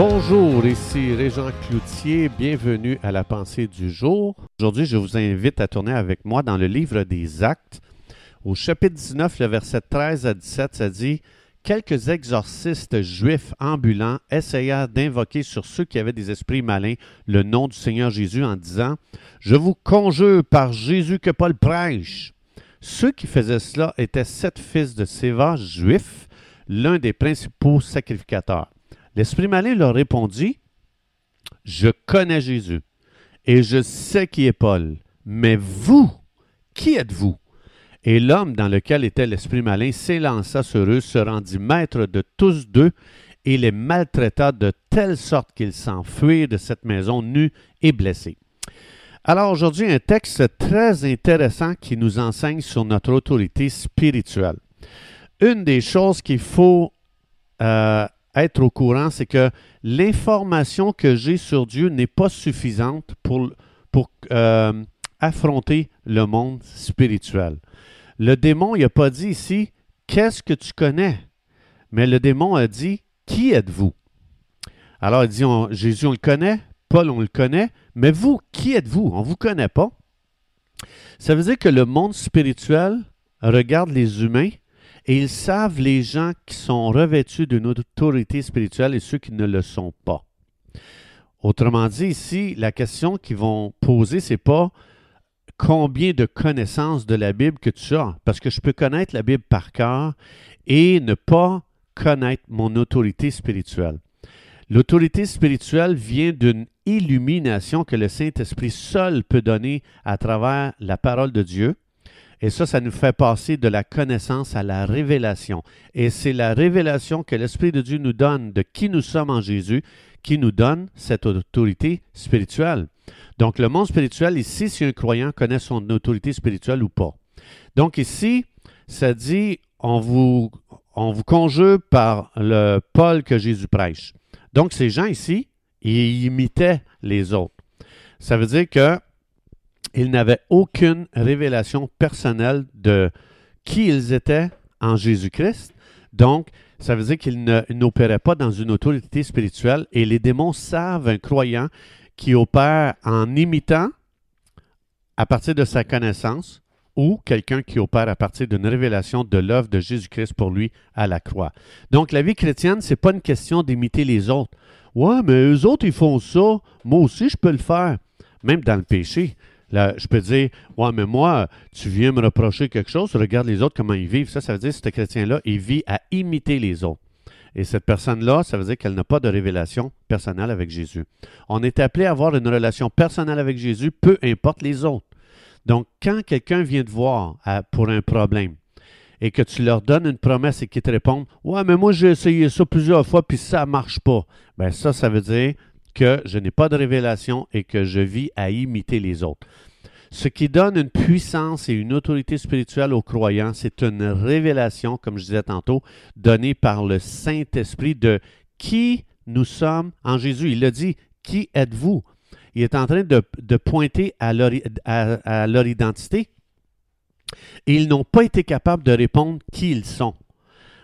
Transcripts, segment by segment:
Bonjour, ici Régent Cloutier, bienvenue à la pensée du jour. Aujourd'hui, je vous invite à tourner avec moi dans le livre des Actes. Au chapitre 19, le verset 13 à 17, ça dit Quelques exorcistes juifs ambulants essayèrent d'invoquer sur ceux qui avaient des esprits malins le nom du Seigneur Jésus en disant Je vous conjure par Jésus que Paul prêche. Ceux qui faisaient cela étaient sept fils de Séva juifs, l'un des principaux sacrificateurs. L'esprit malin leur répondit, Je connais Jésus et je sais qui est Paul, mais vous, qui êtes-vous? Et l'homme dans lequel était l'esprit malin s'élança sur eux, se rendit maître de tous deux et les maltraita de telle sorte qu'ils s'enfuirent de cette maison nus et blessés. Alors aujourd'hui, un texte très intéressant qui nous enseigne sur notre autorité spirituelle. Une des choses qu'il faut euh, être au courant, c'est que l'information que j'ai sur Dieu n'est pas suffisante pour, euh, affronter le monde spirituel. Le démon, il n'a pas dit ici, qu'est-ce que tu connais? Mais le démon a dit, qui êtes-vous? Alors il dit, Jésus, on le connaît, Paul, on le connaît, mais vous, qui êtes-vous? On ne vous connaît pas. Ça veut dire que le monde spirituel regarde les humains et ils savent les gens qui sont revêtus d'une autorité spirituelle et ceux qui ne le sont pas. Autrement dit, ici, la question qu'ils vont poser, c'est pas combien de connaissances de la Bible que tu as, parce que je peux connaître la Bible par cœur et ne pas connaître mon autorité spirituelle. L'autorité spirituelle vient d'une illumination que le Saint-Esprit seul peut donner à travers la parole de Dieu et ça, ça nous fait passer de la connaissance à la révélation. Et c'est la révélation que l'Esprit de Dieu nous donne de qui nous sommes en Jésus qui nous donne cette autorité spirituelle. Donc, le monde spirituel, ici, si un croyant connaît son autorité spirituelle ou pas. Donc, ici, ça dit, on vous, on vous conjure par le Paul que Jésus prêche. Donc, ces gens ici, ils imitaient les autres. Ça veut dire que ils n'avaient aucune révélation personnelle de qui ils étaient en Jésus-Christ. Donc, ça veut dire qu'ils n'opéraient pas dans une autorité spirituelle et les démons savent un croyant qui opère en imitant à partir de sa connaissance ou quelqu'un qui opère à partir d'une révélation de l'œuvre de Jésus-Christ pour lui à la croix. Donc, la vie chrétienne, ce n'est pas une question d'imiter les autres. Ouais, mais eux autres, ils font ça. Moi aussi, je peux le faire. Même dans le péché. Je peux dire, ouais, mais moi, tu viens me reprocher quelque chose, regarde les autres comment ils vivent. Ça, ça veut dire que ce chrétien-là, il vit à imiter les autres. Et cette personne-là, ça veut dire qu'elle n'a pas de révélation personnelle avec Jésus. On est appelé à avoir une relation personnelle avec Jésus, peu importe les autres. Donc, quand quelqu'un vient te voir pour un problème et que tu leur donnes une promesse et qu'ils te répondent Ouais, mais moi, j'ai essayé ça plusieurs fois puis ça ne marche pas. Bien, ça, ça veut dire que je n'ai pas de révélation et que je vis à imiter les autres. Ce qui donne une puissance et une autorité spirituelle aux croyants, c'est une révélation, comme je disais tantôt, donnée par le Saint-Esprit de qui nous sommes en Jésus. Il a dit, qui êtes-vous? Il est en train de, pointer à leur, à leur identité. Et ils n'ont pas été capables de répondre qui ils sont.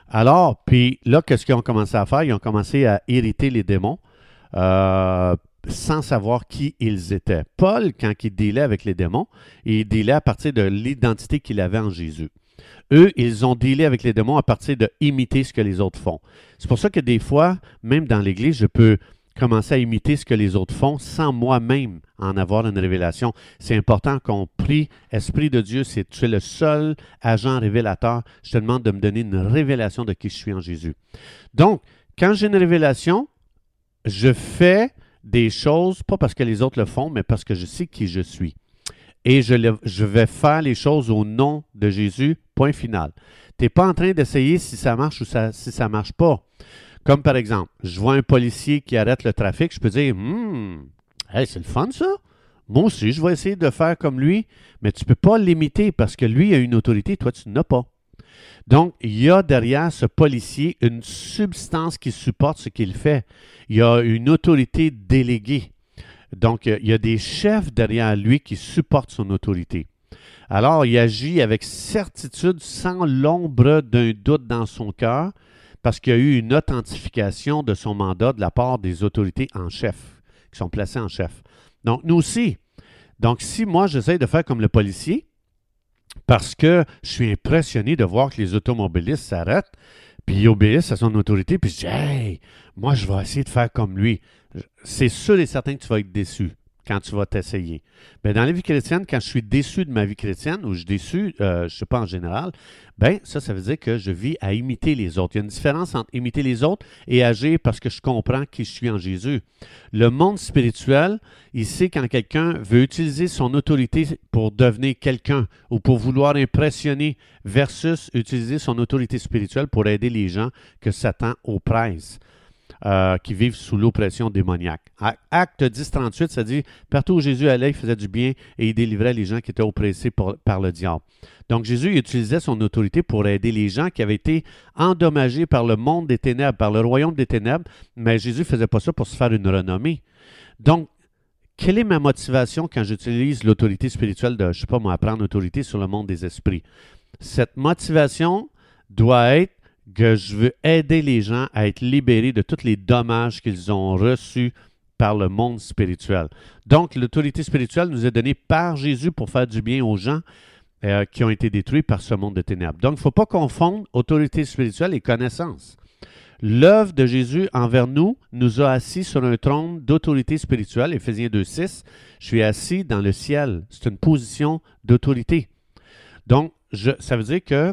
Alors, puis là, qu'est-ce qu'ils ont commencé à faire? Ils ont commencé à irriter les démons. Euh, sans savoir qui ils étaient. Paul, quand il dealait avec les démons, il dealait à partir de l'identité qu'il avait en Jésus. Eux, ils ont dealé avec les démons à partir de imiter ce que les autres font. C'est pour ça que des fois, même dans l'Église, je peux commencer à imiter ce que les autres font sans moi-même en avoir une révélation. C'est important qu'on prie, Esprit de Dieu, c'est tu es le seul agent révélateur. Je te demande de me donner une révélation de qui je suis en Jésus. Donc, quand j'ai une révélation, je fais des choses, pas parce que les autres le font, mais parce que je sais qui je suis. Et je, je vais faire les choses au nom de Jésus, point final. Tu n'es pas en train d'essayer si ça marche ou si ça ne marche pas. Comme par exemple, je vois un policier qui arrête le trafic, je peux dire Hum, c'est le fun ça. Moi aussi, je vais essayer de faire comme lui, mais tu ne peux pas l'imiter parce que lui a une autorité, toi, tu n'as pas. Donc, il y a derrière ce policier une substance qui supporte ce qu'il fait. Il y a une autorité déléguée. Donc, il y a des chefs derrière lui qui supportent son autorité. Alors, il agit avec certitude, sans l'ombre d'un doute dans son cœur, parce qu'il y a eu une authentification de son mandat de la part des autorités en chef, qui sont placées en chef. Donc, nous aussi. Donc, si moi, j'essaie de faire comme le policier, parce que je suis impressionné de voir que les automobilistes s'arrêtent, puis obéissent à son autorité, puis je dis, hey, moi, je vais essayer de faire comme lui. C'est sûr et certain que tu vas être déçu quand tu vas t'essayer. Dans la vie chrétienne, quand je suis déçu de ma vie chrétienne, ou je suis déçu, euh, je ne sais pas en général, ben ça, ça veut dire que je vis à imiter les autres. Il y a une différence entre imiter les autres et agir parce que je comprends qui je suis en Jésus. Le monde spirituel, il sait quand quelqu'un veut utiliser son autorité pour devenir quelqu'un ou pour vouloir impressionner versus utiliser son autorité spirituelle pour aider les gens que Satan oppresse. Euh, qui vivent sous l'oppression démoniaque. Acte 10, 38, ça dit Partout où Jésus allait, il faisait du bien et il délivrait les gens qui étaient oppressés par le diable. Donc Jésus utilisait son autorité pour aider les gens qui avaient été endommagés par le monde des ténèbres, par le royaume des ténèbres, mais Jésus ne faisait pas ça pour se faire une renommée. Donc, quelle est ma motivation quand j'utilise l'autorité spirituelle de, je ne sais pas moi, prendre autorité sur le monde des esprits? Cette motivation doit être que je veux aider les gens à être libérés de tous les dommages qu'ils ont reçus par le monde spirituel. Donc, l'autorité spirituelle nous est donnée par Jésus pour faire du bien aux gens euh, qui ont été détruits par ce monde de ténèbres. Donc, il ne faut pas confondre autorité spirituelle et connaissance. L'œuvre de Jésus envers nous nous a assis sur un trône d'autorité spirituelle, Éphésiens 2.6. Je suis assis dans le ciel. C'est une position d'autorité. Donc, je, ça veut dire que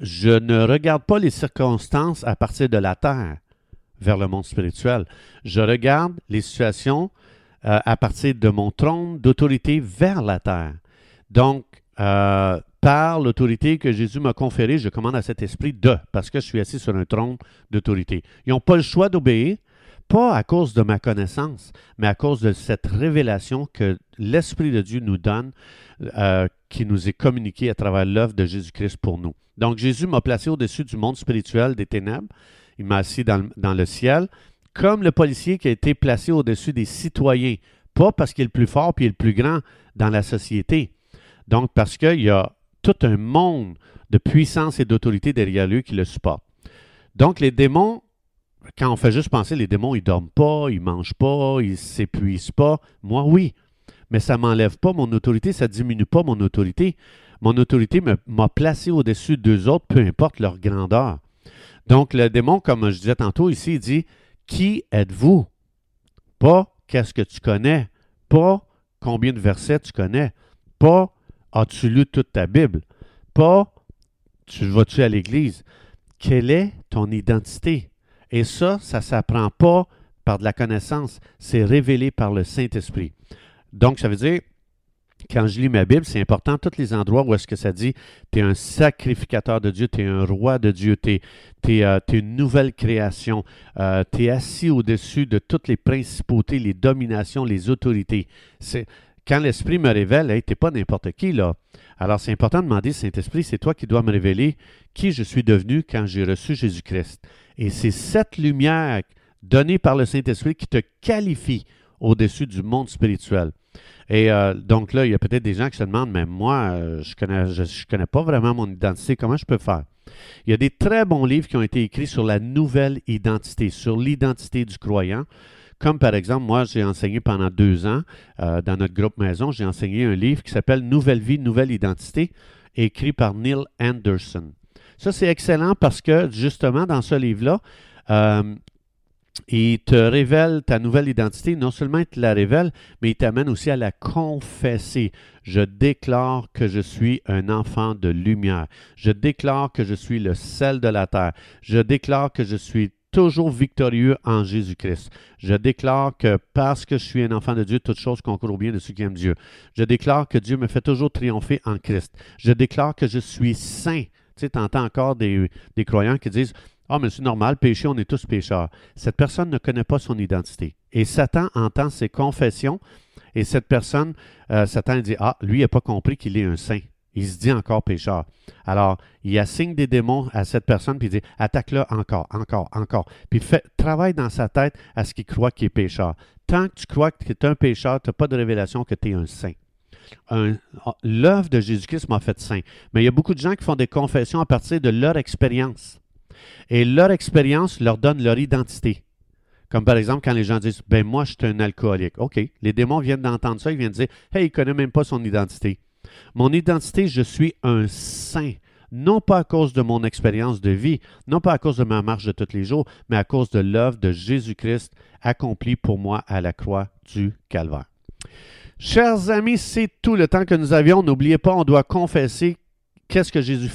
je ne regarde pas les circonstances à partir de la terre vers le monde spirituel. Je regarde les situations euh, à partir de mon trône d'autorité vers la terre. Donc, euh, par l'autorité que Jésus m'a conférée, je commande à cet esprit de, parce que je suis assis sur un trône d'autorité. Ils n'ont pas le choix d'obéir, pas à cause de ma connaissance, mais à cause de cette révélation que l'Esprit de Dieu nous donne, euh, qui nous est communiquée à travers l'œuvre de Jésus-Christ pour nous. Donc Jésus m'a placé au-dessus du monde spirituel des ténèbres. Il m'a assis dans, dans, le ciel, comme le policier qui a été placé au-dessus des citoyens. Pas parce qu'il est le plus fort puis il est le plus grand dans la société. Donc parce qu'il y a tout un monde de puissance et d'autorité derrière lui qui le supporte. Donc les démons, quand on fait juste penser, les démons, ils dorment pas, ils mangent pas, ils s'épuisent pas. Moi, oui. Mais ça m'enlève pas mon autorité, ça diminue pas mon autorité mon autorité m'a placé au-dessus d'eux autres, peu importe leur grandeur. Donc, le démon, comme je disais tantôt ici, il dit Qui êtes-vous? Pas qu'est-ce que tu connais, pas combien de versets tu connais, pas as-tu lu toute ta Bible, pas tu vas-tu à l'église? Quelle est ton identité? Et ça, ça ne s'apprend pas par de la connaissance, c'est révélé par le Saint-Esprit. Donc, ça veut dire, quand je lis ma Bible, c'est important, tous les endroits où est-ce que ça dit, tu es un sacrificateur de Dieu, tu es un roi de Dieu, tu es, euh, une nouvelle création, euh, tu es assis au-dessus de toutes les principautés, les dominations, les autorités. Quand l'Esprit me révèle, tu n'es pas n'importe qui, là. Alors, c'est important de demander, Saint-Esprit, c'est toi qui dois me révéler qui je suis devenu quand j'ai reçu Jésus-Christ. Et c'est cette lumière donnée par le Saint-Esprit qui te qualifie au-dessus du monde spirituel. Et euh, donc là, il y a peut-être des gens qui se demandent, mais moi, euh, je ne connais pas vraiment mon identité, comment je peux faire? Il y a des très bons livres qui ont été écrits sur la nouvelle identité, sur l'identité du croyant. Comme par exemple, moi, j'ai enseigné pendant deux ans euh, dans notre groupe maison, j'ai enseigné un livre qui s'appelle Nouvelle vie, nouvelle identité, écrit par Neil Anderson. Ça, c'est excellent parce que justement, dans ce livre-là, il te révèle ta nouvelle identité. Non seulement il te la révèle, mais il t'amène aussi à la confesser. Je déclare que je suis un enfant de lumière. Je déclare que je suis le sel de la terre. Je déclare que je suis toujours victorieux en Jésus-Christ. Je déclare que parce que je suis un enfant de Dieu, toute chose concourt au bien de ceux qui aiment Dieu. Je déclare que Dieu me fait toujours triompher en Christ. Je déclare que je suis saint. Tu sais, entends encore des, des croyants qui disent ah, mais c'est normal, péché, on est tous pécheurs. Cette personne ne connaît pas son identité. Et Satan entend ses confessions et cette personne, euh, Satan dit, ah, lui n'a pas compris qu'il est un saint. Il se dit encore pécheur. Alors, il assigne des démons à cette personne, puis il dit, attaque-le encore, encore, encore. Puis travaille dans sa tête à ce qu'il croit qu'il est pécheur. Tant que tu crois que tu es un pécheur, tu n'as pas de révélation que tu es un saint. L'œuvre de Jésus-Christ m'a fait saint. Mais il y a beaucoup de gens qui font des confessions à partir de leur expérience. Et leur expérience leur donne leur identité. Comme par exemple quand les gens disent Ben moi, je suis un alcoolique. OK. Les démons viennent d'entendre ça, ils viennent dire Hey, il ne connaît même pas son identité. Mon identité, je suis un saint. Non pas à cause de mon expérience de vie, non pas à cause de ma marche de tous les jours, mais à cause de l'œuvre de Jésus-Christ accomplie pour moi à la croix du Calvaire. Chers amis, c'est tout le temps que nous avions. N'oubliez pas, on doit confesser qu'est-ce que Jésus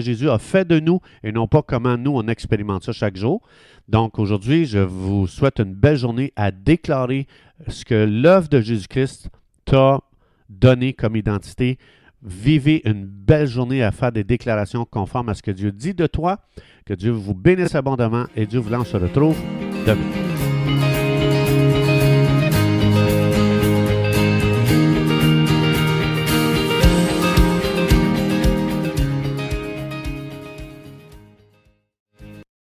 Jésus a fait de nous et non pas comment nous on expérimente ça chaque jour. Donc aujourd'hui, je vous souhaite une belle journée à déclarer ce que l'œuvre de Jésus-Christ t'a donné comme identité. Vivez une belle journée à faire des déclarations conformes à ce que Dieu dit de toi. Que Dieu vous bénisse abondamment et Dieu vous en se retrouve demain.